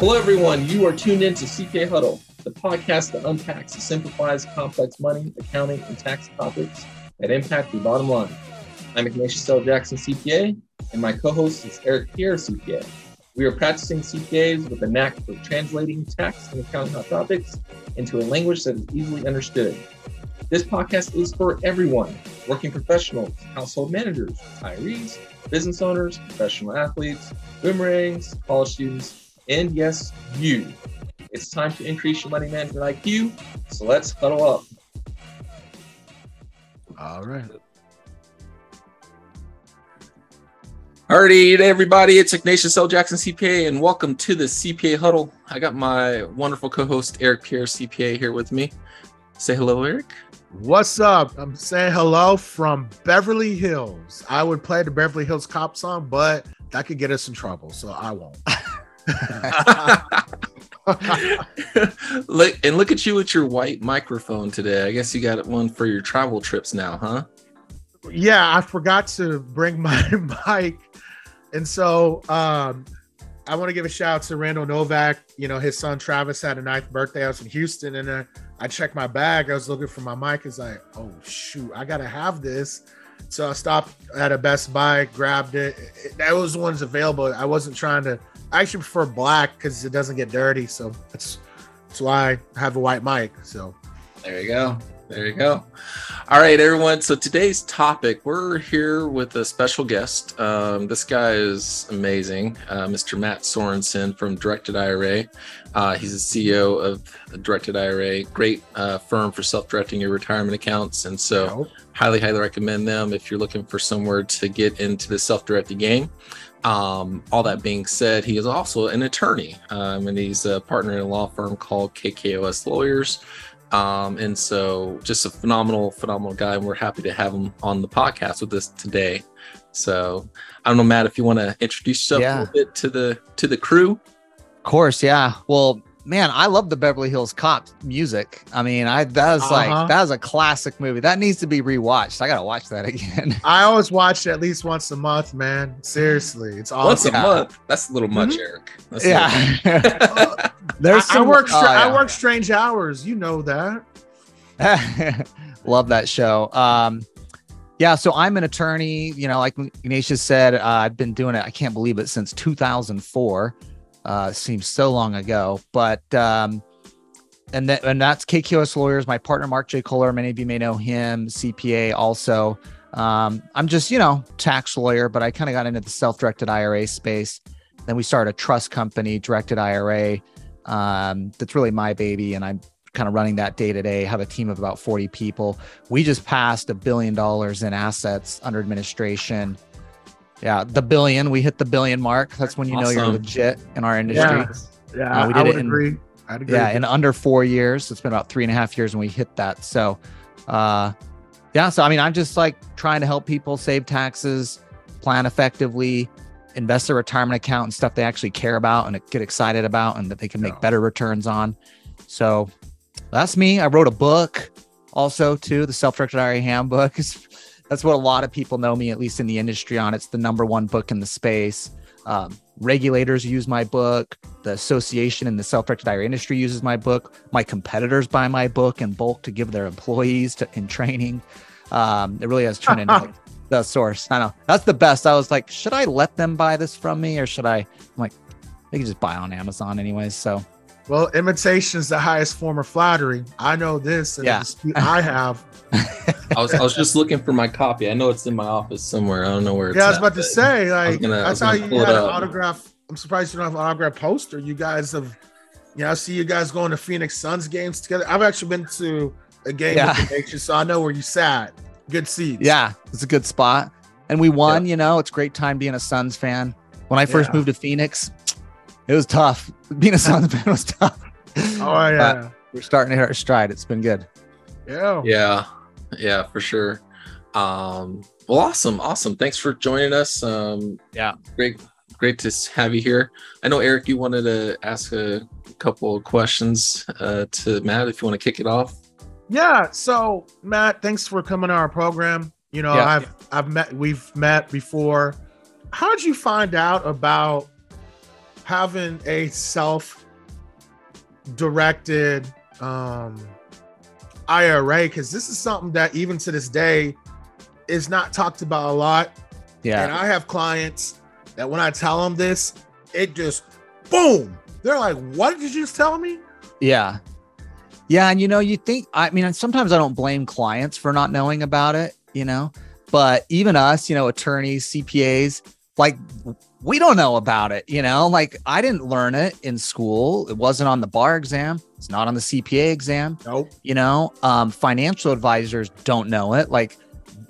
Hello, everyone. You are tuned in to CPA Huddle, the podcast that unpacks and simplifies complex money, accounting, and tax topics that impact your bottom line. I'm Ignatius L. Jackson, CPA, and my co host is Eric Pierre, CPA. We are practicing CPAs with a knack for translating tax and accounting hot topics into a language that is easily understood. This podcast is for everyone working professionals, household managers, retirees, business owners, professional athletes, boomerangs, college students, and yes, you. It's time to increase your money management IQ, so let's huddle up. All right. Alrighty, everybody, it's Ignatius L. Jackson CPA, and welcome to the CPA Huddle. I got my wonderful co-host Eric Pierre CPA here with me. Say hello, Eric. What's up? I'm saying hello from Beverly Hills. I would play the Beverly Hills Cop song, but that could get us in trouble, so I won't. look and look at you with your white microphone today. I guess you got one for your travel trips now, huh? Yeah, I forgot to bring my mic and so um, I want to give a shout out to Randall Novak. You know, his son Travis had a ninth birthday. I was in Houston and uh, I checked my bag. I was looking for my mic. It's like, oh, shoot, I got to have this. So I stopped at a Best Buy, grabbed it that was the ones available. I wasn't trying to, I actually prefer black because it doesn't get dirty. So that's, that's why I have a white mic. So there you go. There you go. All right, everyone. So today's topic, we're here with a special guest. Um, this guy is amazing, uh, Mr. Matt Sorensen from Directed IRA. Uh, he's the CEO of Directed IRA, great uh, firm for self-directing your retirement accounts, and so highly, highly recommend them if you're looking for somewhere to get into the self-directed game. Um, all that being said, he is also an attorney, um, and he's a partner in a law firm called KKOS Lawyers. Um, and so just a phenomenal, phenomenal guy. And we're happy to have him on the podcast with us today. So I don't know, Matt, if you want to introduce yourself yeah. a little bit to the to the crew. Of course, yeah. Well, man, I love the Beverly Hills Cop music. I mean, I that was uh-huh. like that was a classic movie. That needs to be rewatched. I gotta watch that again. I always watch it at least once a month, man. Seriously, it's awesome. Once a yeah. month. That's a little much, mm-hmm. Eric. That's yeah. There's some, I, work. Oh, yeah. I work strange hours. You know that. love that show. Um, yeah, so I'm an attorney. You know, like Ignatius said, uh, I've been doing it. I can't believe it since 2004. Uh, seems so long ago, but um, and that and that's KKOS Lawyers. My partner Mark J. Kohler. Many of you may know him, CPA also. Um, I'm just you know tax lawyer, but I kind of got into the self-directed IRA space. Then we started a trust company, Directed IRA. Um, that's really my baby, and I'm kind of running that day to day. Have a team of about 40 people. We just passed a billion dollars in assets under administration yeah, the billion. We hit the billion mark. That's when you awesome. know you're legit in our industry. Yeah, yeah uh, we did I would it in, agree. I'd agree. Yeah, in under four years. It's been about three and a half years when we hit that. So, uh, yeah. So I mean, I'm just like trying to help people save taxes, plan effectively, invest their retirement account and stuff they actually care about and get excited about, and that they can make yeah. better returns on. So that's me. I wrote a book also too, the self-directed IRA handbook. that's what a lot of people know me, at least in the industry, on. It's the number one book in the space. Um, regulators use my book. The association in the self-directed IRA industry uses my book. My competitors buy my book in bulk to give their employees to, in training. Um, it really has turned into like the source. I know that's the best. I was like, should I let them buy this from me or should I? I'm like, they can just buy on Amazon anyways. So well, imitation is the highest form of flattery. I know this, and yeah. I have. I was I was just looking for my copy. I know it's in my office somewhere. I don't know where it's. Yeah, I was about to say like gonna, that's how you got an autograph. I'm surprised you don't have an autograph poster. You guys have, you know, I see you guys going to Phoenix Suns games together. I've actually been to a game yeah. with the so I know where you sat. Good seats. Yeah, it's a good spot, and we won. Yeah. You know, it's great time being a Suns fan. When I first yeah. moved to Phoenix, it was tough. Being a Suns fan was tough. Oh yeah. But we're starting to hit our stride. It's been good. Yeah. Yeah. Yeah, for sure. Um, well, awesome, awesome. Thanks for joining us. Um, yeah, great, great to have you here. I know Eric, you wanted to ask a couple of questions uh, to Matt. If you want to kick it off. Yeah. So, Matt, thanks for coming on our program. You know, yeah. I've I've met we've met before. How did you find out about having a self directed um IRA because this is something that even to this day is not talked about a lot. Yeah. And I have clients that when I tell them this, it just boom. They're like, "What did you just tell me?" Yeah. Yeah. And you know, you think, I mean, sometimes I don't blame clients for not knowing about it, you know, but even us, you know, attorneys, CPAs, like we don't know about it, you know, like I didn't learn it in school. It wasn't on the bar exam. It's not on the CPA exam. Nope. You know, um, financial advisors don't know it. Like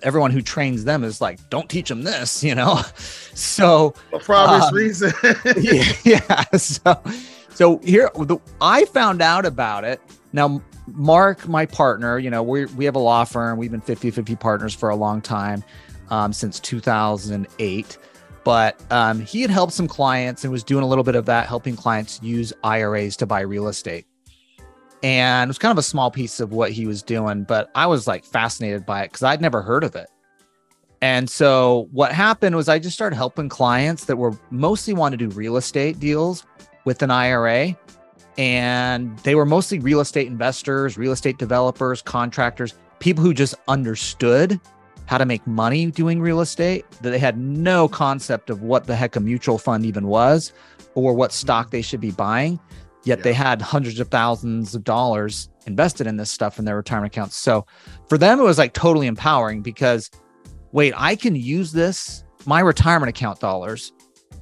everyone who trains them is like, don't teach them this, you know? So for obvious um, reason. yeah, yeah. So, so here, the, I found out about it. Now, Mark, my partner, you know, we we have a law firm. We've been 50 50 partners for a long time, um, since 2008. But um, he had helped some clients and was doing a little bit of that, helping clients use IRAs to buy real estate. And it was kind of a small piece of what he was doing, but I was like fascinated by it because I'd never heard of it. And so what happened was I just started helping clients that were mostly want to do real estate deals with an IRA. And they were mostly real estate investors, real estate developers, contractors, people who just understood how to make money doing real estate, that they had no concept of what the heck a mutual fund even was or what stock they should be buying. Yet Yeah. they had hundreds of thousands of dollars invested in this stuff in their retirement accounts. So for them, it was like totally empowering because wait, I can use this, my retirement account dollars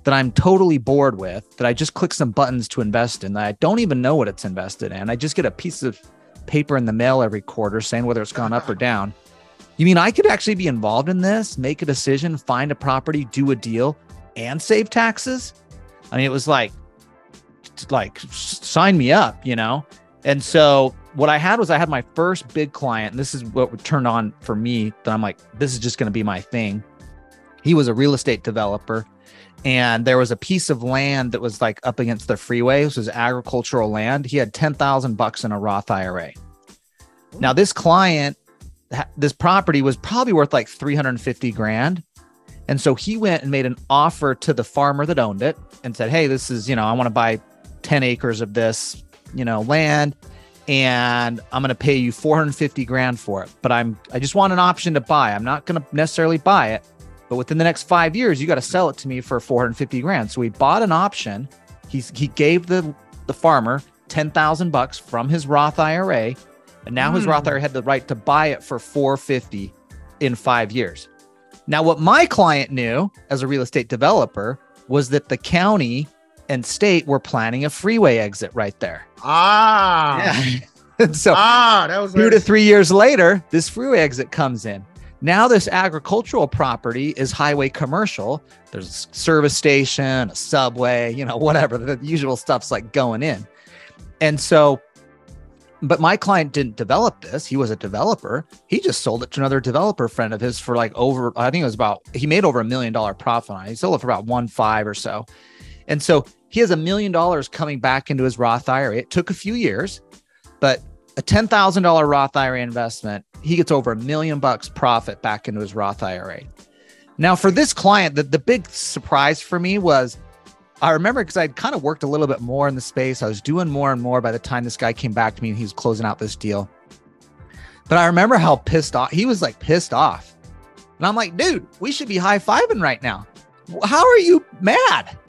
that I'm totally bored with, that I just click some buttons to invest in, that I don't even know what it's invested in. I just get a piece of paper in the mail every quarter saying whether it's gone up or down. You mean I could actually be involved in this, make a decision, find a property, do a deal, and save taxes? I mean, it was like, like sign me up, you know? And so what I had was I had my first big client, and this is what turned on for me that I'm like, this is just going to be my thing. He was a real estate developer, and there was a piece of land that was like up against the freeway. This was agricultural land. He had 10,000 bucks in a Roth IRA. Now, this client, this property was probably worth like 350 grand. And so he went and made an offer to the farmer that owned it and said, Hey, this is, you know, I want to buy 10 acres of this, you know, land and I'm going to pay you 450 grand for it. But I'm, I just want an option to buy. I'm not going to necessarily buy it, but within the next five years, you got to sell it to me for 450 grand. So he bought an option. He's, he gave the, the farmer 10,000 bucks from his Roth IRA. And now his Hmm. Roth IRA had the right to buy it for 450 in five years. Now, what my client knew as a real estate developer was that the county and state were planning a freeway exit right there. ah. and so Ah, that was two very- to three years later, this freeway exit comes in. Now, this agricultural property is highway commercial. There's a service station, a subway, you know, whatever. The usual stuff's like going in. And so, but my client didn't develop this. He was a developer. He just sold it to another developer friend of his for like over, I think it was about, he made over a million dollar profit on it. He sold it for about one five or so. And so he has a million dollars coming back into his Roth IRA. It took a few years, but a $10,000 Roth IRA investment, he gets over a million bucks profit back into his Roth IRA. Now, for this client, the, the big surprise for me was I remember because I'd kind of worked a little bit more in the space. I was doing more and more by the time this guy came back to me and he was closing out this deal. But I remember how pissed off he was like pissed off. And I'm like, dude, we should be high fiving right now. How are you mad?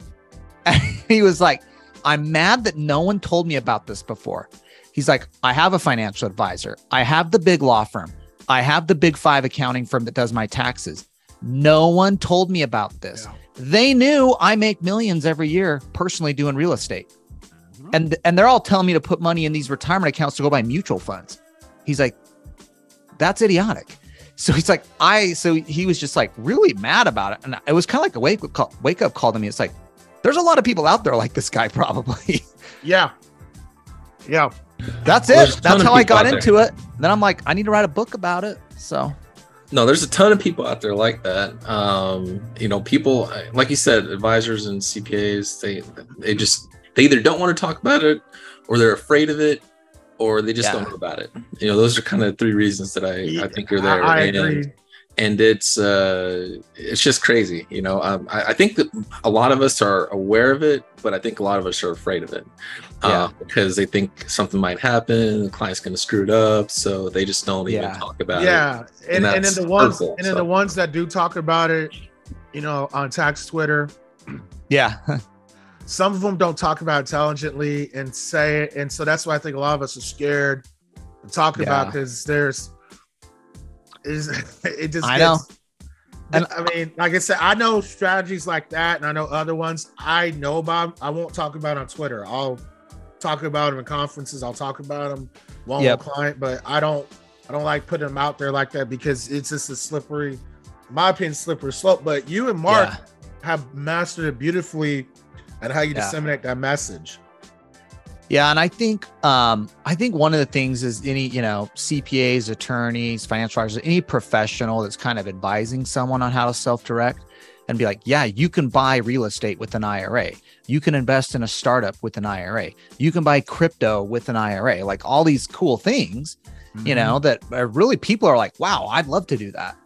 And he was like, I'm mad that no one told me about this before. He's like, I have a financial advisor. I have the big law firm. I have the big five accounting firm that does my taxes. No one told me about this. Yeah. They knew I make millions every year personally doing real estate. Mm-hmm. And and they're all telling me to put money in these retirement accounts to go buy mutual funds. He's like, that's idiotic. So he's like, I so he was just like really mad about it. And it was kind of like a wake up call, wake up call to me. It's like, there's a lot of people out there like this guy, probably. Yeah. Yeah. That's it. That's how I got out there. into it. then I'm like, I need to write a book about it. So No, there's a ton of people out there like that. Um, you know, people like you said, advisors and CPAs, they they just they either don't want to talk about it or they're afraid of it or they just Yeah. don't know about it. You know, those are kind of three reasons that I, I think are there. I, I and, agree. and it's uh, it's just crazy. You know, um, I, I, think that a lot of us are aware of it, but I think a lot of us are afraid of it uh, yeah. because they think something might happen, the client's going to screw it up, so they just don't even talk about yeah. it. Yeah, and, and, and then the ones hurtful, and then so. the ones that do talk about it, you know, on tax Twitter. Yeah. some of them don't talk about it intelligently and say it, and so that's why I think a lot of us are scared to talk yeah. about because there's is it just I gets, know. And I mean, like I said, I know strategies like that, and I know other ones I know about. I won't talk about on Twitter. I'll talk about them in conferences. I'll talk about them one yep. client, but I don't. I don't like putting them out there like that because it's just a slippery, my opinion, slippery slope. But you and Mark yeah. have mastered it beautifully, and how you yeah. disseminate that message. Yeah, and I think um, I think one of the things is any you know CPAs, attorneys, financial advisors, any professional that's kind of advising someone on how to self direct and be like, yeah, you can buy real estate with an IRA, you can invest in a startup with an IRA, you can buy crypto with an IRA, like all these cool things, mm-hmm. you know, that are really people are like, wow, I'd love to do that.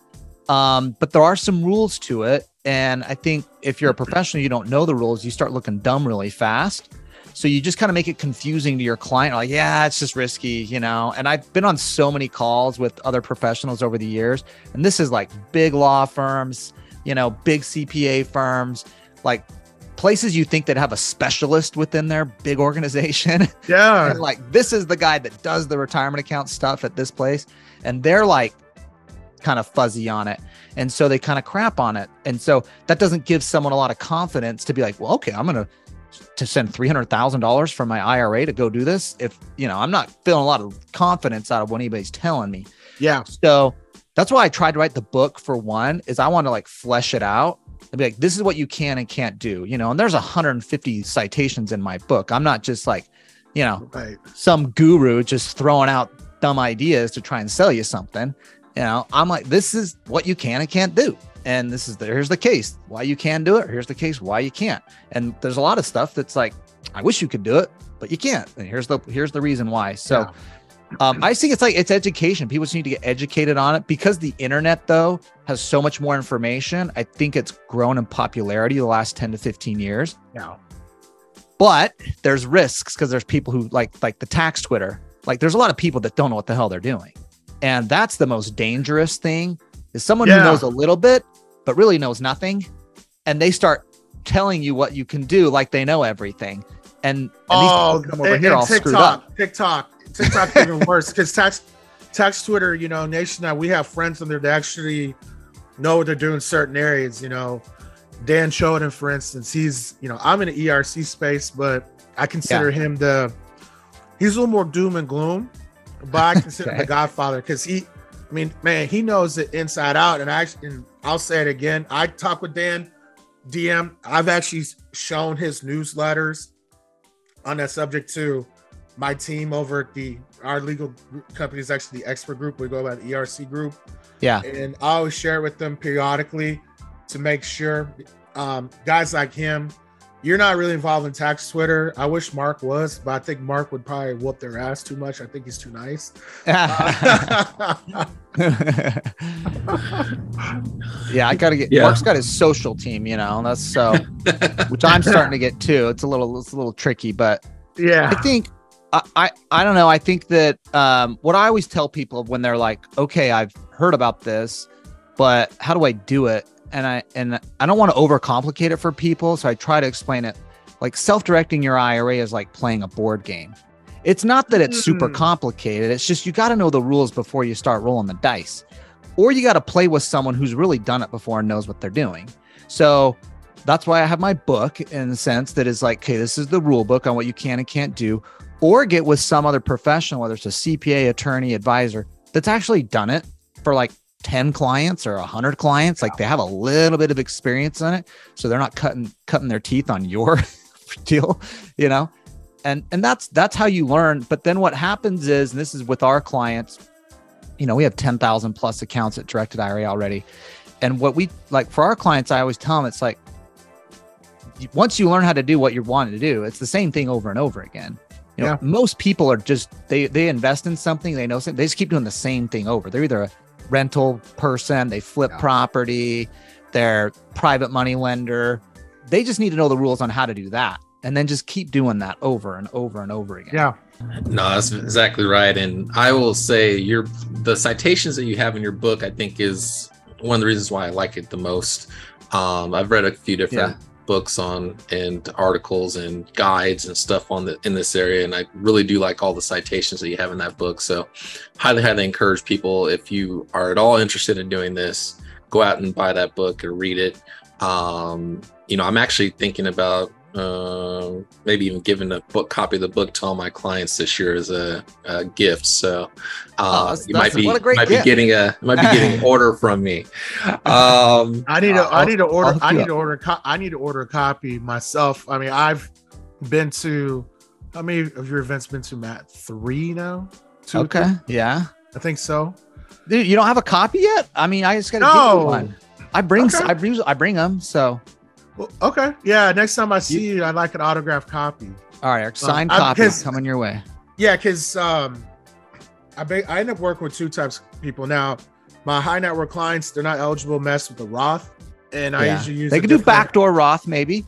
Um, but there are some rules to it, and I think if you're a professional, you don't know the rules, you start looking dumb really fast. So you just kind of make it confusing to your client, like, yeah, it's just risky, you know. And I've been on so many calls with other professionals over the years, and this is like big law firms, you know, big CPA firms, like places you think that have a specialist within their big organization. Yeah. like this is the guy that does the retirement account stuff at this place. And they're like kind of fuzzy on it. And so they kind of crap on it. And so that doesn't give someone a lot of confidence to be like, well, okay, I'm going to to send $300,000 from my IRA to go do this if, you know, I'm not feeling a lot of confidence out of what anybody's telling me. Yeah. So that's why I tried to write the book for one is I want to like flesh it out and be like, this is what you can and can't do, you know, and there's 150 citations in my book. I'm not just like, you know, right. some guru just throwing out dumb ideas to try and sell you something. You know, I'm like, this is what you can and can't do and this is the, here's the case why you can do it here's the case why you can't and there's a lot of stuff that's like i wish you could do it but you can't and here's the here's the reason why so yeah. Um, i think it's like it's education people just need to get educated on it because the internet though has so much more information i think it's grown in popularity the last 10 to 15 years yeah but there's risks because there's people who like like the tax twitter like there's a lot of people that don't know what the hell they're doing and that's the most dangerous thing is someone yeah. who knows a little bit but really knows nothing. And they start telling you what you can do like they know everything. And, and oh, these come over and, here and all TikTok, screwed up. TikTok, TikTok even worse because tax, tax Twitter, you know, Nation now we have friends in there that actually know what they're doing in certain areas. You know, Dan Choden, for instance, he's, you know, I'm in the ERC space, but I consider yeah. him the, he's a little more doom and gloom, but I consider okay. him the godfather because he, I mean, man, he knows it inside out. And I, and I'll say it again. I talk with Dan DM. I've actually shown his newsletters on that subject to my team over at the our legal company is actually the expert group. We go by the ERC group. Yeah. And I always share with them periodically to make sure um, guys like him you're not really involved in tax Twitter. I wish Mark was, but I think Mark would probably whoop their ass too much. I think he's too nice. uh, yeah, I gotta get. Yeah. Mark's got his social team, you know. And that's so, which I'm starting to get too. It's a little, it's a little tricky, but yeah, I think. I, I, I don't know. I think that um, what I always tell people when they're like, okay, I've heard about this, but how do I do it? and I and I don't want to overcomplicate it for people, so I try to explain it like self-directing your IRA is like playing a board game. It's not that it's super hmm. complicated. It's just you got to know the rules before you start rolling the dice. Or you got to play with someone who's really done it before and knows what they're doing. So that's why I have my book in the sense that is like, okay, this is the rule book on what you can and can't do. Or get with some other professional, whether it's a CPA, attorney, advisor, that's actually done it for like 10 clients or 100 clients. Like they have a little bit of experience in it so they're not cutting cutting their teeth on your deal you know? And and that's that's how you learn. But then what happens is and this is with our clients you know we have 10,000 plus accounts at directed IRA already. And what we like for our clients I always tell them it's like once you learn how to do what you're wanting to do it's the same thing over and over again you know, yeah. most people are just they they invest in something they know something, they just keep doing the same thing over they're either a rental person, they flip Yeah. property, they're private money lender. They just need to know the rules on how to do that and then just keep doing that over and over and over again. Yeah. No, that's exactly right. And I will say your the citations that you have in your book, I think, is one of the reasons why I like it the most. Um, I've read a few different books on and articles and guides and stuff on the in this area, and I really do like all the citations that you have in that book. So, highly, highly encourage people if you are at all interested in doing this, go out and buy that book or read it. Um, you know, I'm actually thinking about uh, maybe even giving a book copy of the book to all my clients this year as a, a gift. So Oh, uh, that's- you might that's- be a great might gift. be getting a might be getting an order from me. Um, I need to. I need to order. I need to order. a Co- I need to order a copy myself. I mean, I've been to. How many of your events been to, Matt? Three now. Two. Okay. Yeah. I think so. Dude, you don't have a copy yet? I mean, I just got to give No. you one. I bring Okay. I bring I bring them. So Well, okay. Yeah. Next time I see you, I'd like an autographed copy. all right, our signed I'm- coming your way. Yeah, because um, I ba- I end up working with two types of people now. My high net worth clients, they're not eligible to mess with the Roth, and I Yeah. usually use They a could do backdoor Roth maybe,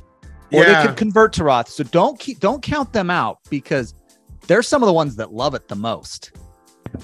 or Yeah. they could convert to Roth. So don't keep don't count them out because they're some of the ones that love it the most.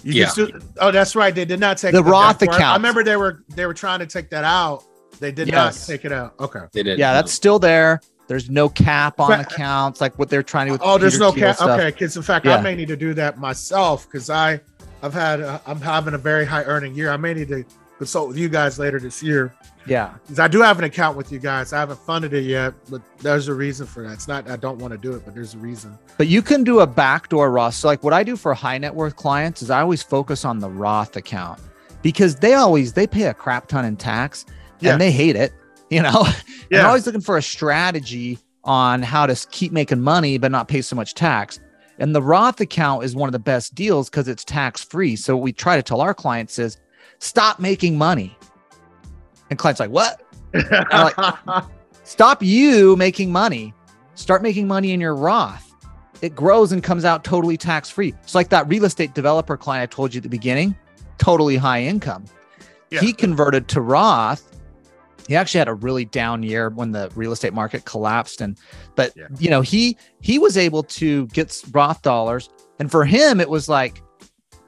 You Yeah. just do- oh, that's right. They did not take The Roth account. I remember they were they were trying to take that out. They did Yes. not take it out. Okay. they didn't. Yeah, that's still there. There's no cap on But- accounts like what they're trying to. With Oh, there's Peter no cap. stuff. Okay, because in fact, Yeah. I may need to do that myself because I I've had uh, I'm having a very high earning year. I may need to consult with you guys later this year Yeah. because I do have an account with you guys. I haven't funded it yet, but there's a reason for that. It's not I don't want to do it, but there's a reason. But you can do a backdoor Roth. So, like what I do for high net worth clients is I always focus on the Roth account because they always they pay a crap ton in tax Yeah. and they hate it. You know, Yeah. they're always looking for a strategy on how to keep making money but not pay so much tax. And the Roth account is one of the best deals because it's tax free. So what we try to tell our clients is stop making money. And clients like, what? Stop you making money. Start making money in your Roth. It grows and comes out totally tax free. It's like that real estate developer client I told you at the beginning, totally high income. Yeah. He converted to Roth. He actually had a really down year when the real estate market collapsed and but Yeah. you know, he he was able to get Roth dollars and for him it was like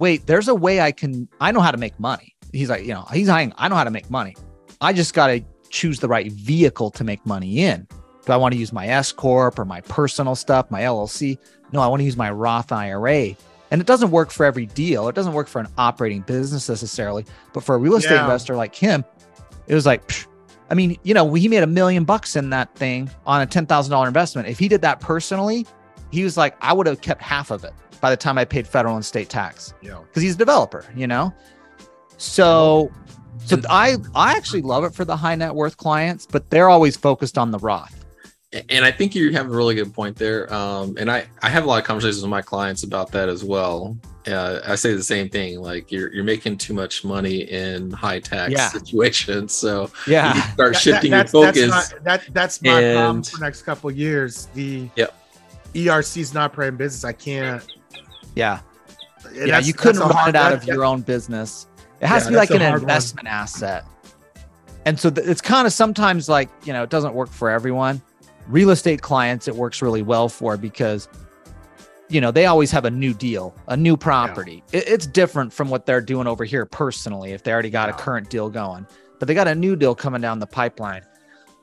wait, there's a way I can I know how to make money. He's like, you know, he's saying I know how to make money. I just got to choose the right vehicle to make money in. Do I want to use my S corp or my personal stuff, my LLC? No, I want to use my Roth IRA. And it doesn't work for every deal. It doesn't work for an operating business necessarily, but for a real estate Yeah. investor like him, it was like, psh, I mean, you know, he made a million bucks in that thing on a ten thousand dollar investment. If he did that personally, he was like, I would have kept half of it by the time I paid federal and state tax Yeah. because he's a developer, you know. So, so I I actually love it for the high net worth clients, but they're always focused on the Roth. and I think you have a really good point there. Um, and I, I have a lot of conversations with my clients about that as well. Uh, I say the same thing. Like you're you're making too much money in high tax Yeah. situations, so you Yeah, start shifting that- your focus. That's my, that, that's my problem And- for next couple of years. The Yep. ERC is not praying business. I can't. yeah, yeah. that's- You couldn't run hard- it out that- of your own business. It has Yeah, to be like an a hard one. investment asset. And so th- it's kind of sometimes like you know it doesn't work for everyone. Real estate clients it works really well for because you know they always have a new deal, a new property. It- it's different from what they're doing over here personally if they already got a current deal going, but they got a new deal coming down the pipeline.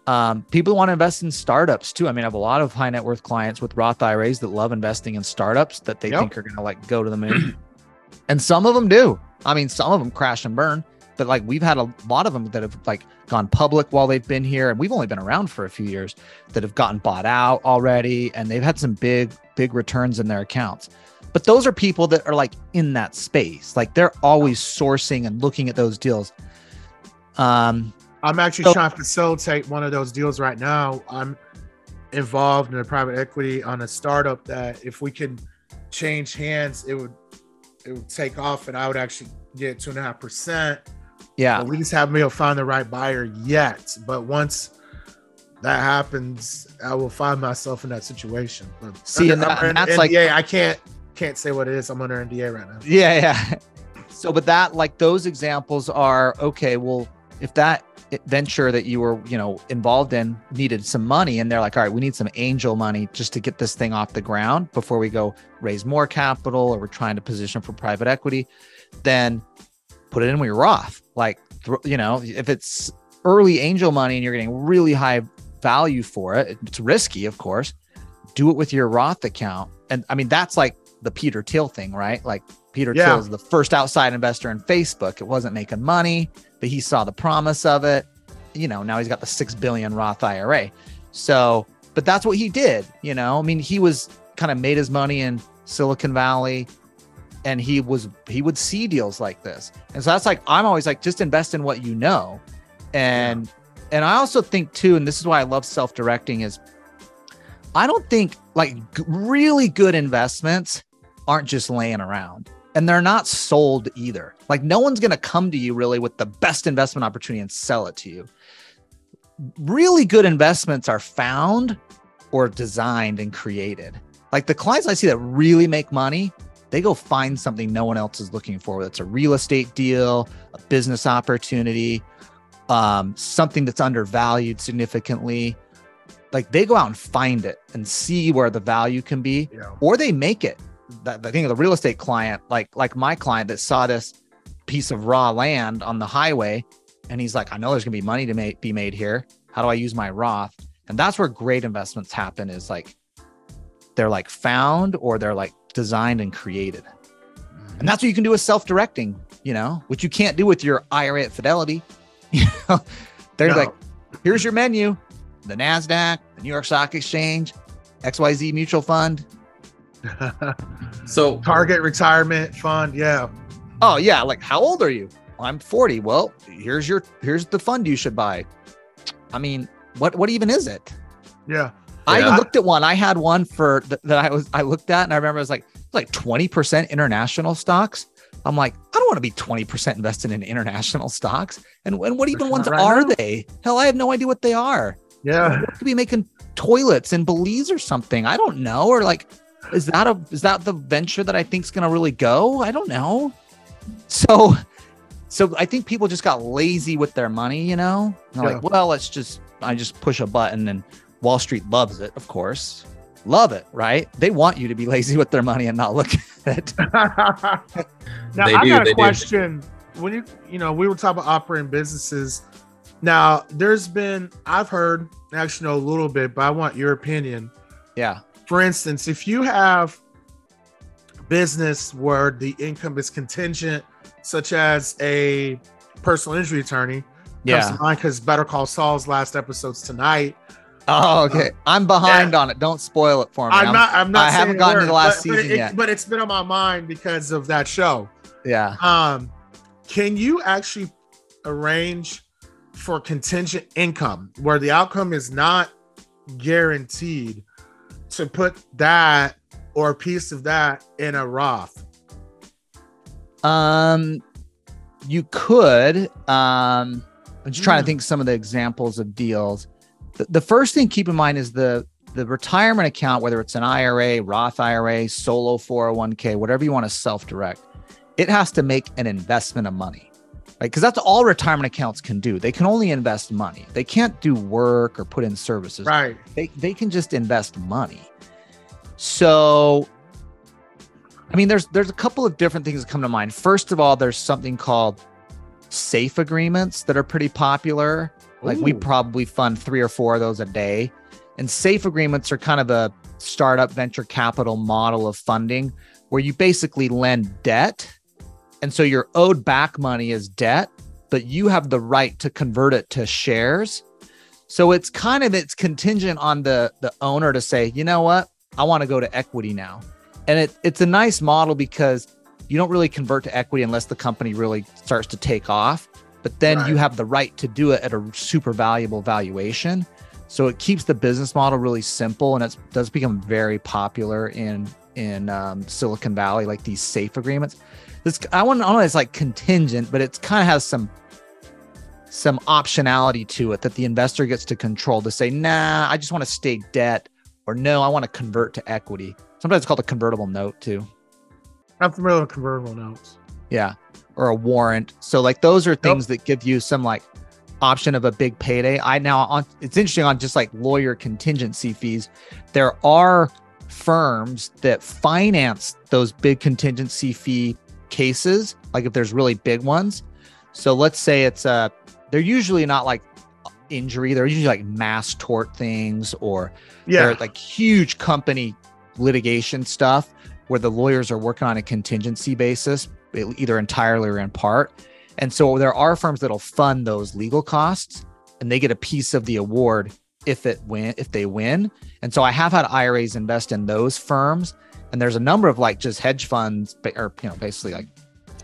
Um, people want to invest in startups too. I mean, I have a lot of high net worth clients with Roth IRAs that love investing in startups that they Yep. think are going to like go to the moon. and some of them do. I mean, some of them crash and burn, but like we've had a lot of them that have like gone public while they've been here, and we've only been around for a few years that have gotten bought out already, and they've had some big, big returns in their accounts. But those are people that are like in that space, like they're always sourcing and looking at those deals. Um, I'm actually So- trying to facilitate one of those deals right now. I'm involved in a private equity on a startup that if we can change hands, it would it would take off, and I would actually get two and a half percent. Yeah, But we just haven't been able to find the right buyer yet. But once that happens, I will find myself in that situation. But See, and that- and that's like- NDA. I can't can't say what it is. I'm under NDA right now. yeah, yeah. So, but that like those examples are okay. Well, if that venture that you were you know involved in needed some money and they're like all right we need some angel money just to get this thing off the ground before we go raise more capital or we're trying to position for private equity then put it in with your roth like you know if it's early angel money and you're getting really high value for it it's risky of course do it with your roth account and i mean that's like the peter thiel thing right like peter yeah. thiel is the first outside investor in facebook it wasn't making money but he saw the promise of it. You know, now he's got the six billion Roth IRA. So, but that's what he did. You know, I mean, he was kind of made his money in Silicon Valley, and he was he would see deals like this. And so that's like I'm always like just invest in what you know, and yeah. and I also think too, and this is why I love self directing is. I don't think like really good investments aren't just laying around and they're not sold either. Like no one's going to come to you really with the best investment opportunity and sell it to you. Really good investments are found or designed and created. Like the clients I see that really make money, they go find something no one else is looking for. Whether it's a real estate deal, a business opportunity, um, something that's undervalued significantly. Like they go out and find it and see where the value can be, yeah. or they make it that the thing of the real estate client, like like my client that saw this piece of raw land on the highway, and he's like, I know there's gonna be money to make, be made here. How do I use my Roth? And that's where great investments happen. Is like they're like found or they're like designed and created, and mm-hmm. that's what you can do with self-directing. You know, which you can't do with your IRA at Fidelity. You know, they're no. like, here's your menu, the Nasdaq, the New York Stock Exchange, XYZ mutual fund so target retirement fund, yeah. Oh yeah, like how old are you? I'm 40. Well, here's your here's the fund you should buy. I mean, what what even is it? Yeah. I looked at one. I had one for th- that I was I looked at and I remember it was like like 20% international stocks. I'm like, I don't want to be 20% invested in international stocks. And, and what even ones right are now? they? Hell, I have no idea what they are. Yeah. could be making toilets in Belize or something. I don't know. Or like is that a is that the venture that I think is going to really go? I don't know. So, so I think people just got lazy with their money. You know, yeah. like, well, let's just I just push a button and Wall Street loves it, of course. Love it, right? They want you to be lazy with their money and not look at it. now they I do, got a question. Do. When you you know we were talking about operating businesses. Now there's been I've heard actually know a little bit, but I want your opinion. Yeah for instance, if you have business where the income is contingent, such as a personal injury attorney, yeah, because Better Call Saul's last episodes tonight. Oh, okay. I'm behind yeah. on it. Don't spoil it for me. I'm, I'm not. I'm not. I haven't gotten word, to the last but, season but it, yet. But it's been on my mind because of that show. Yeah. Um, can you actually arrange for contingent income where the outcome is not guaranteed, to put that or a piece of that in a Roth? Um, you could. Um, I'm just trying to hmm. think some of the examples of deals. The, the first thing keep in mind is the the retirement account, whether it's an IRA, Roth IRA, solo 401k, whatever you want to self direct, it has to make an investment of money, right? Because that's all retirement accounts can do. They can only invest money. They can't do work or put in services. Right. They, they can just invest money. So, I mean, there's there's a couple of different things that come to mind. First of all, there's something called safe agreements that are pretty popular. Like Ooh. we probably fund three or four of those a day. And safe agreements are kind of a startup venture capital model of funding where you basically lend debt. And so you're owed back money as debt, but you have the right to convert it to shares. So it's kind of it's contingent on the the owner to say, you know what? I want to go to equity now. And it, it's a nice model because you don't really convert to equity unless the company really starts to take off. But then right. you have the right to do it at a super valuable valuation. So it keeps the business model really simple, and it does become very popular in in um, Silicon Valley, like these safe agreements. This I want to know it's like contingent, but it's kind of has some some optionality to it that the investor gets to control to say, nah, I just want to stay debt or no, I want to convert to equity. Sometimes it's called a convertible note too. I'm familiar with convertible notes. Yeah. Or a warrant. So like those are things that give you some like option of a big payday. I now on it's interesting on just like lawyer contingency fees. There are firms that finance those big contingency fee cases, like if there's really big ones. So let's say it's a they're usually not like injury, they're usually like mass tort things or Yeah. they're like huge company litigation stuff where the lawyers are working on a contingency basis, either entirely or in part. And so there are firms that'll fund those legal costs and they get a piece of the award if it win if they win. And so I have had IRAs invest in those firms and there's a number of like just hedge funds or you know basically like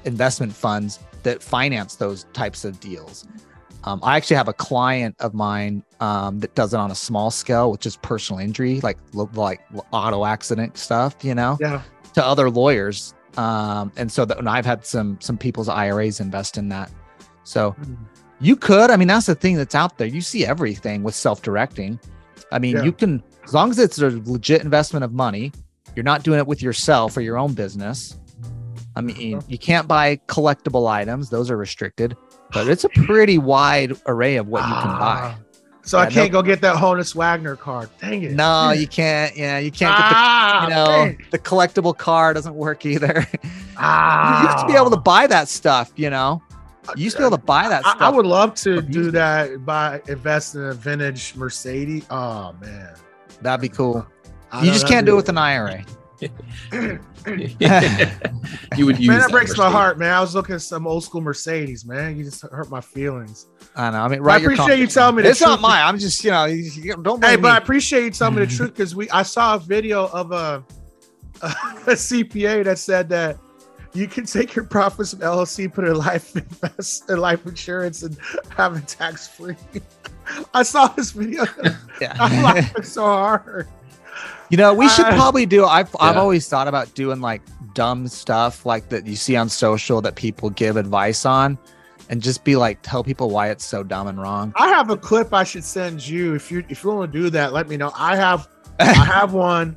investment funds that finance those types of deals. Um, I actually have a client of mine um, that does it on a small scale, which is personal injury, like like auto accident stuff, you know, yeah. to other lawyers. Um, and so that and I've had some some people's IRAs invest in that. So mm. you could, I mean, that's the thing that's out there. You see everything with self-directing. I mean, Yeah. you can as long as it's a legit investment of money, you're not doing it with yourself or your own business. I mean, uh-huh. you can't buy collectible items; those are restricted. But it's a pretty wide array of what you can buy. Ah. Ah. So I can't no- go get that Honus Wagner card. Dang it. No, you can't. Yeah, you can't get ah, the you know the collectible car doesn't work either. Ah. you used to be able to buy that stuff. You know, you used to be able to buy that I, stuff. I would love to do that by invest in a vintage Mercedes. Oh man. That'd be cool. I You just can't do it with an IRA. you would use Man, that breaks my heart, man. I was looking at some old school Mercedes, man. You just hurt my feelings. I know. I mean, right. I appreciate you telling me the It's not truth. mine. I'm just you know you- you don't Hey, blame but I appreciate you telling me the truth because we I saw a video of a, a CPA that said that you can take your profits from LLC, put it in life invest in life insurance, and have it tax free. I saw this video. yeah. I'm laughing so hard. You know, we should Uh, probably do. I've I've always thought about doing like dumb stuff like that you see on social that people give advice on, and just be like tell people why it's so dumb and wrong. I have a clip I should send you if you if you want to do that. Let me know. I have I have one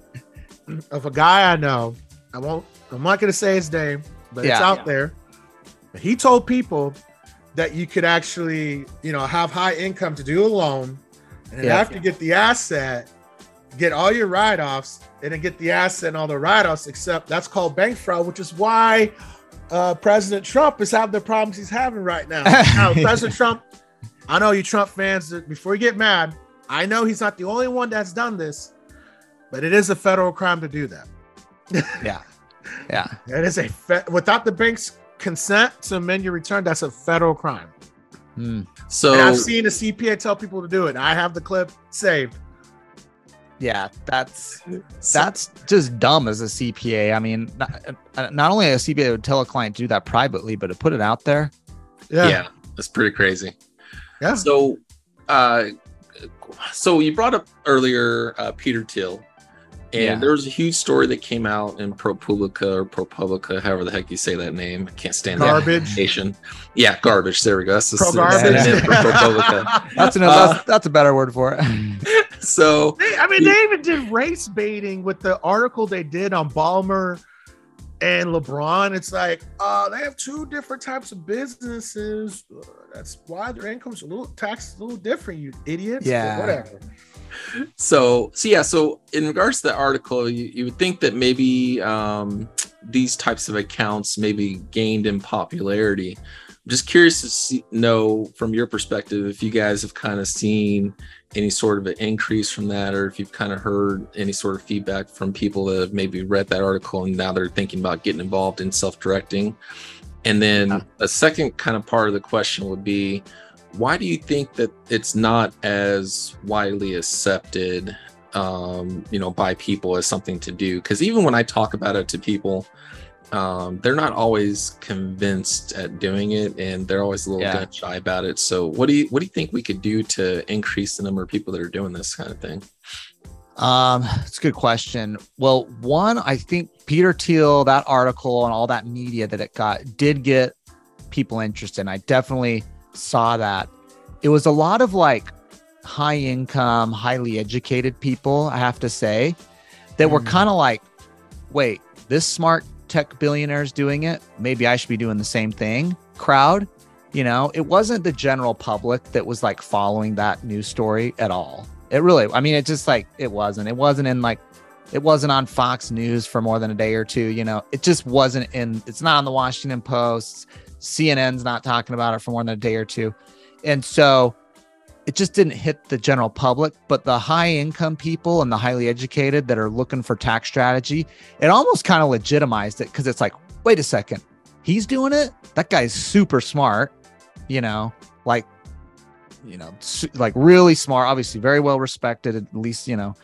of a guy I know. I won't. I'm not going to say his name, but it's out Yeah. there. He told people that you could actually, you know, have high income to do a loan, and then Yeah. after you get the asset, get all your write-offs, and then get the asset and all the write-offs. Except that's called bank fraud, which is why uh, President Trump is having the problems he's having right now. now President Trump, I know you Trump fans. Before you get mad, I know he's not the only one that's done this, but it is a federal crime to do that. Yeah, yeah. It is a fe- without the bank's consent to amend your return. That's a federal crime. Hmm. So and I've seen a CPA tell people to do it. I have the clip saved. Yeah, that's that's just dumb as a CPA. I mean, not, uh, not only a CPA would tell a client to do that privately, but to put it out there. yeah. Yeah. that's pretty crazy. Yeah. So, uh, so you brought up earlier uh, Peter Thiel, and Yeah. there was a huge story that came out in ProPublica or ProPublica, however the heck you say that name. I can't stand that Garbage. nation. Yeah, garbage. There we go. That's the Pro garbage. for ProPublica. That's another. Uh, that's, that's a better word for it. So, They, I mean, they even did race baiting with the article they did on Ballmer and LeBron. It's like, uh, they have two different types of businesses. Uh, that's why their income's a little taxed a little different, you idiots. But Yeah. whatever. So, so yeah. So, in regards to the article, you, you would think that maybe um, these types of accounts maybe gained in popularity. I'm just curious to see, know from your perspective if you guys have kind of seen any sort of an increase from that, or if you've kind of heard any sort of feedback from people that have maybe read that article and now they're thinking about getting involved in self-directing. And then Yeah. a second kind of part of the question would be why do you think that it's not as widely accepted um, you know by people as something to do because even when i talk about it to people um, they're not always convinced at doing it and they're always a little Yeah. shy about it so what do you what do you think we could do to increase the number of people that are doing this kind of thing Um, it's a good question. Well, one, I think Peter Thiel, that article and all that media that it got did get people interested. And I definitely saw that. It was a lot of like high income, highly educated people, I have to say, that were Mm. kind of like, wait, this smart tech billionaires doing it. Maybe I should be doing the same thing. Crowd, you know, it wasn't the general public that was like following that news story at all. It really, I mean, it just like, it wasn't. It wasn't in like, it wasn't on Fox News for more than a day or two. You know, it just wasn't in, it's not on the Washington Post. CNN's not talking about it for more than a day or two. And so it just didn't hit the general public, but the high income people and the highly educated that are looking for tax strategy, it almost kind of legitimized it because it's like, wait a second, he's doing it. That guy's super smart, you know, like, you know, like really smart, obviously very well respected, at least, you know,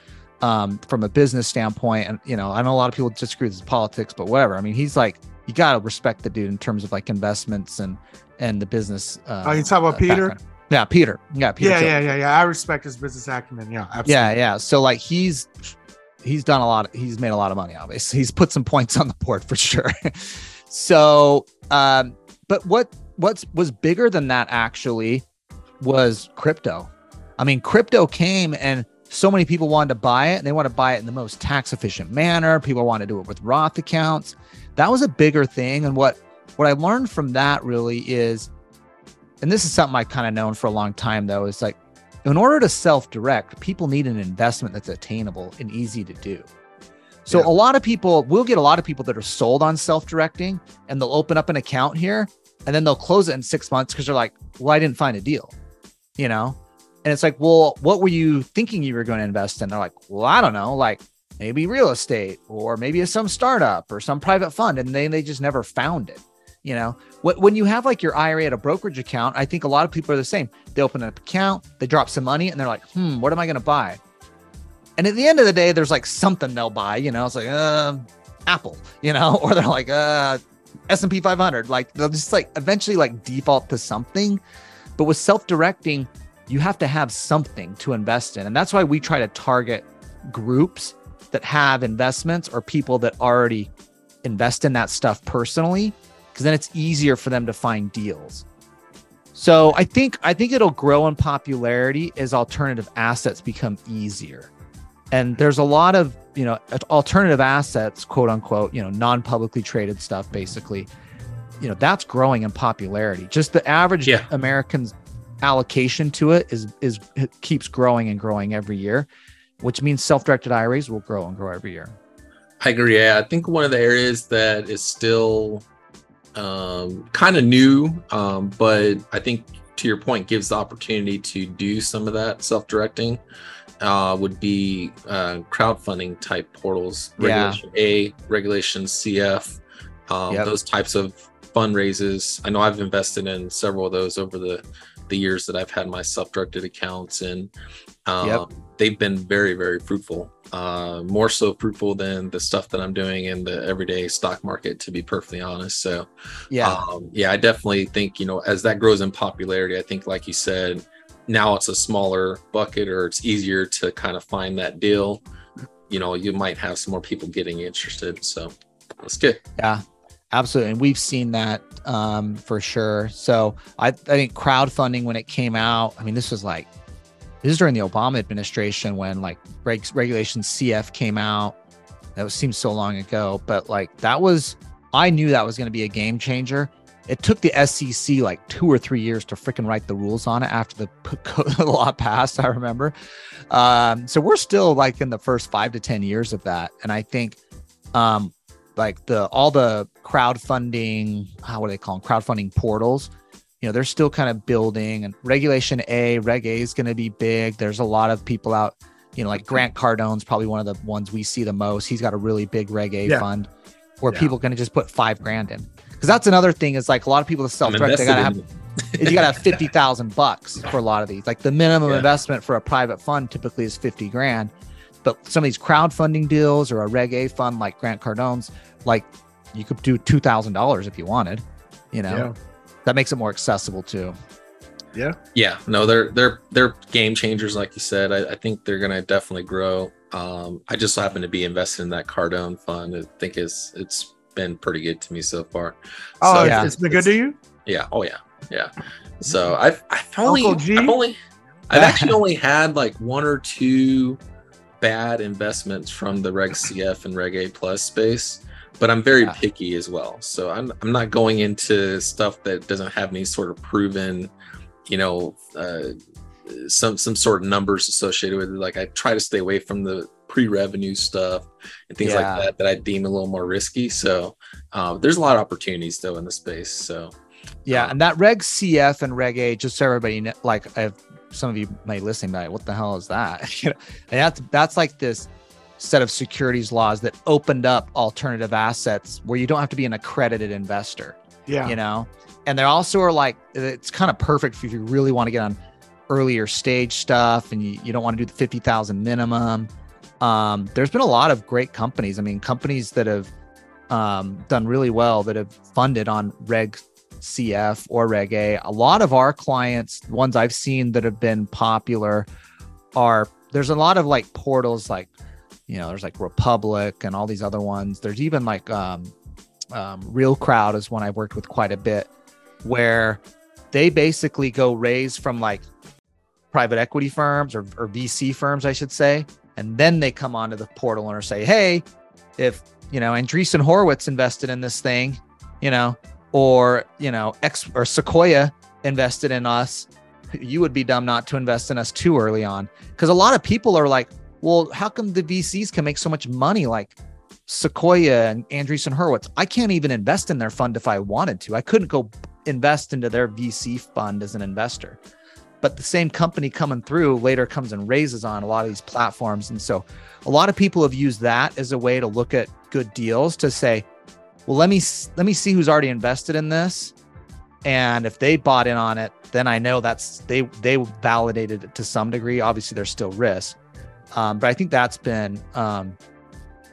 um, from a business standpoint. And, you know, I know a lot of people disagree with his politics, but whatever. I mean, he's like, you got to respect the dude in terms of like investments and, and the business. Uh, Oh, you talk about uh, Peter? background. Yeah, Peter. Yeah, Peter. Yeah, yeah, yeah, yeah. I respect his business acumen. Yeah, absolutely. Yeah, yeah. So like he's he's done a lot. he's made a lot of money. Obviously, he's put some points on the board for sure. so, um, but what what's was bigger than that actually was crypto. I mean, crypto came and so many people wanted to buy it, and they want to buy it in the most tax efficient manner. People want to do it with Roth accounts. That was a bigger thing, and what what I learned from that really is, and this is something I've kind of known for a long time though, is like in order to self-direct, people need an investment that's attainable and easy to do. So Yeah. a lot of people, we'll get a lot of people that are sold on self-directing and they'll open up an account here and then they'll close it in six months because they're like, well, I didn't find a deal, you know? And it's like, well, what were you thinking you were going to invest in? They're like, well, I don't know, like maybe real estate or maybe it's some startup or some private fund. And then they just never found it. You know, Wh- when you have like your IRA at a brokerage account, I think a lot of people are the same. They open an account, they drop some money, and they're like, hmm, what am I going to buy? And at the end of the day, there's like something they'll buy. You know, it's like, uh, Apple, you know, or they're like, uh, S&P 500. Like they'll just like eventually like default to something. But with self-directing, you have to have something to invest in. And that's why we try to target groups that have investments or people that already invest in that stuff personally because then it's easier for them to find deals. So I think I think it'll grow in popularity as alternative assets become easier. And hmm. there's a lot of, you know, alternative assets, quote unquote, you know, non-publicly traded stuff basically. You know, that's growing in popularity. Just the average Yeah. American's allocation to it is is it keeps growing and growing every year, which means self-directed IRAs will grow and grow every year. I agree. Yeah, I think one of the areas that is still um, kind of new, um, but I think to your point, gives the opportunity to do some of that self-directing. Uh, would be uh, crowdfunding type portals, Yeah. regulation A, regulation CF, um, Yep. those types of fundraisers. I know I've invested in several of those over the the years that I've had my self-directed accounts, and um, Yep. They've been very, very fruitful. Uh, more so fruitful than the stuff that I'm doing in the everyday stock market, to be perfectly honest. So, Yeah. um, yeah, I definitely think you know as that grows in popularity, I think like you said, now it's a smaller bucket, or it's easier to kind of find that deal. You know, you might have some more people getting interested. So that's good. Yeah, absolutely. And we've seen that um, for sure. So I, I think crowdfunding when it came out, I mean, this was like, this is during the Obama administration when like reg- regulation CF came out. That seems so long ago, but like that was, I knew that was going to be a game changer. It took the SEC like two or three years to freaking write the rules on it after the law passed. I remember. Um, so we're still like in the first five to 10 years of that. And I think, um, like the all the crowdfunding how what do they call them crowdfunding portals you know they're still kind of building and regulation a reg a is going to be big there's a lot of people out you know like grant cardone's probably one of the ones we see the most he's got a really big reg a Yeah. fund where Yeah. people are going to just put five grand in because that's another thing is like a lot of people that I'm self-direct they gotta have invested is you gotta have fifty thousand bucks for a lot of these. Like the minimum Yeah. investment for a private fund typically is fifty grand, but some of these crowdfunding deals or a Reg A fund like Grant Cardone's, like you could do two thousand dollars if you wanted. You know, Yeah. That makes it more accessible too. yeah Yeah. no they're they're they're game changers like you said i, I think they're gonna definitely grow um i just happen to be invested in that cardone fund i think it's it's been pretty good to me so far Oh, So, it's- yeah. it's been good to you. yeah oh yeah yeah so i've i've only Uncle G? i've only i've actually only had like one or two bad investments from the reg cf and reg a plus space but I'm very Yeah. picky as well. So I'm I'm not going into stuff that doesn't have any sort of proven, you know, uh, some some sort of numbers associated with it. Like I try to stay away from the pre-revenue stuff and things Yeah. like that that I deem a little more risky. So uh, there's a lot of opportunities though in the space. So Yeah, Um, and that Reg CF and Reg A, just so everybody kn- like, I have some of you may listen, like, what the hell is that? you know, and that's that's like this set of securities laws that opened up alternative assets where you don't have to be an accredited investor. Yeah. you know and they also are like it's kind of perfect if you really want to get on earlier stage stuff and you, you don't want to do the 50000 minimum um, there's been a lot of great companies i mean companies that have um, done really well that have funded on reg cf or reg a a lot of our clients ones i've seen that have been popular are there's a lot of like portals like you know there's like republic and all these other ones there's even like um, um, Real Crowd is one I've worked with quite a bit, where they basically go raise from like private equity firms or, or VC firms, I should say, and then they come onto the portal and say, "Hey, if you know Andreessen Horowitz invested in this thing, you know, or you know X or Sequoia invested in us, you would be dumb not to invest in us too early on." Because a lot of people are like, "Well, how come the VCs can make so much money?" Like Sequoia and Andreessen Horowitz. I can't even invest in their fund if I wanted to. I couldn't go invest into their VC fund as an investor. But the same company coming through later comes and raises on a lot of these platforms. And so a lot of people have used that as a way to look at good deals to say, well, let me let me see who's already invested in this. And if they bought in on it, then I know that's they they validated it to some degree. Obviously, there's still risk. Um, but I think that's been um,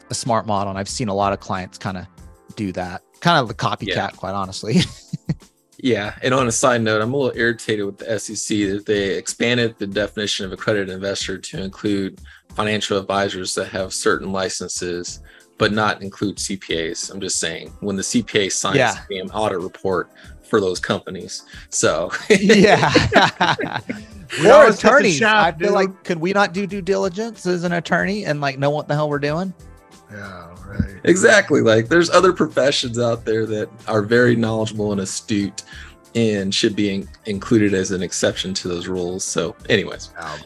a smart model. And I've seen a lot of clients kind of do that, kind of the copycat, Yeah. quite honestly. Yeah, and on a side note, I'm a little irritated with the SEC that they expanded the definition of accredited investor to include financial advisors that have certain licenses, but not include CPAs. I'm just saying when the CPA signs Yeah. the audit report for those companies. So yeah. We We're always get the attorneys. shaft, I feel dude. like could we not do due diligence as an attorney and like know what the hell we're doing? Yeah, right. exactly, like there's other professions out there that are very knowledgeable and astute and should be in- included as an exception to those rules. So, anyways. Um,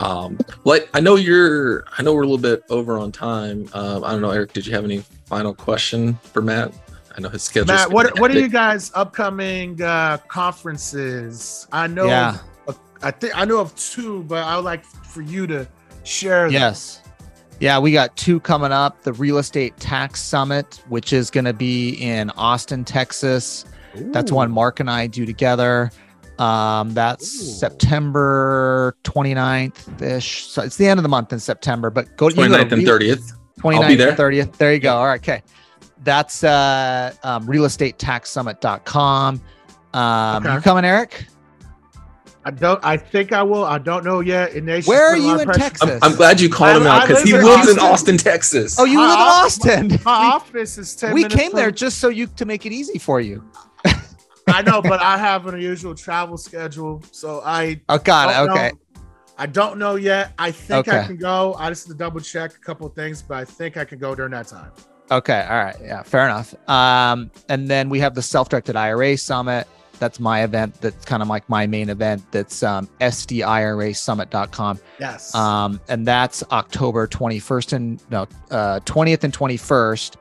Um, like I know you're, I know we're a little bit over on time. Um, I don't know, Eric, did you have any final question for Matt? I know his schedule. Matt, what what are you guys upcoming uh conferences? I know Yeah. Of, I think I know of two, but I would like for you to share them. Yes. Yeah, we got two coming up. The Real Estate Tax Summit, which is going to be in Austin, Texas. That's one Mark and I do together. Um, that's Ooh. September 29th ish. So it's the end of the month in September, but go to 29th and 30th. 29th I'll be there. and 30th. There you go. All right. Okay. That's uh, um, realestatetaxsummit.com. Um, Okay. You coming, Eric? I don't. I think I will. I don't know yet. Ignatius Where are put a lot you in pressure- Texas? I'm, I'm glad you called I- him out because he live in lives in Austin. Austin, Texas. Oh, you My live in Austin. My office is ten. we minutes came there just so you to make it easy for you. I know, but I have an unusual travel schedule, so I Oh, got don't. Okay. know. I don't know yet. I think I can go. I just have to double check a couple of things, but I think I can go during that time. Okay. All right. Yeah. Fair enough. Um, and then we have the self-directed IRA summit. That's my event. That's kind of like my main event. That's um, sdirasummit.com. Yes. Um, and that's October 21st and no, uh, 20th and 21st.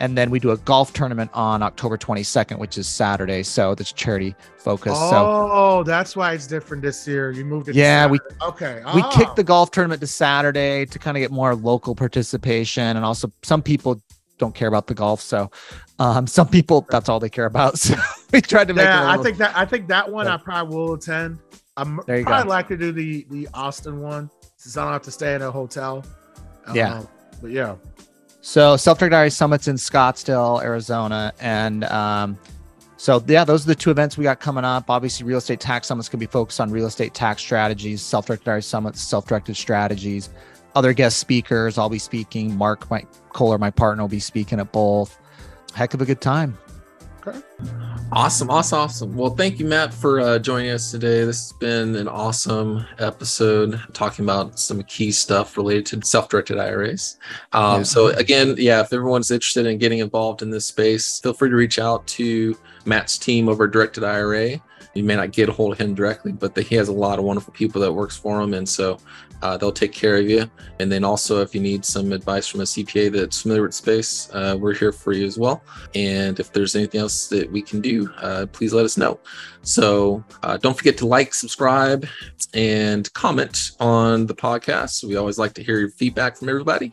And then we do a golf tournament on October 22nd, which is Saturday. So that's charity focus. So oh, that's why it's different this year. You moved it. to Yeah, we- okay. we Oh. kicked the golf tournament to Saturday to kind of get more local participation. And also, some people don't care about the golf. So um, some people, that's all they care about. So we tried to make Yeah, I think that I think that one Yeah. I probably will attend. I'm probably go. like to do the the Austin one since I don't have to stay in a hotel. Yeah. Um, but yeah. So Self-Directed IRA Summits in Scottsdale, Arizona. And um, so yeah, those are the two events we got coming up. Obviously, real estate tax summits can be focused on real estate tax strategies, self-directed summits, self-directed strategies. Other guest speakers, I'll be speaking. Mark my Kohler, my partner, will be speaking at both. Heck of a good time. Okay. Awesome, awesome, awesome. Well, thank you, Matt, for uh, joining us today. This has been an awesome episode talking about some key stuff related to self-directed IRAs. Um, yeah. So, again, yeah, if everyone's interested in getting involved in this space, feel free to reach out to Matt's team over Directed IRA. You may not get a hold of him directly, but the, he has a lot of wonderful people that works for him, and so uh, they'll take care of you. And then also, if you need some advice from a CPA that's familiar with space, uh, we're here for you as well. And if there's anything else that we can do, uh, please let us know. So uh, don't forget to like, subscribe, and comment on the podcast. We always like to hear your feedback from everybody.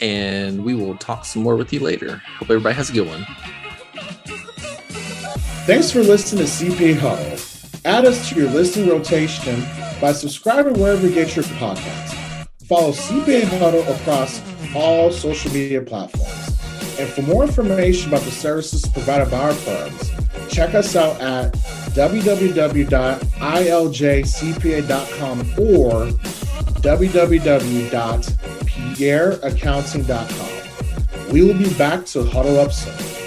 And we will talk some more with you later. Hope everybody has a good one. Thanks for listening to CPA Huddle. Add us to your listening rotation by subscribing wherever you get your podcasts. Follow CPA Huddle across all social media platforms. And for more information about the services provided by our firms, check us out at www.iljcpa.com or www.pierreaccounting.com. We will be back to huddle up soon.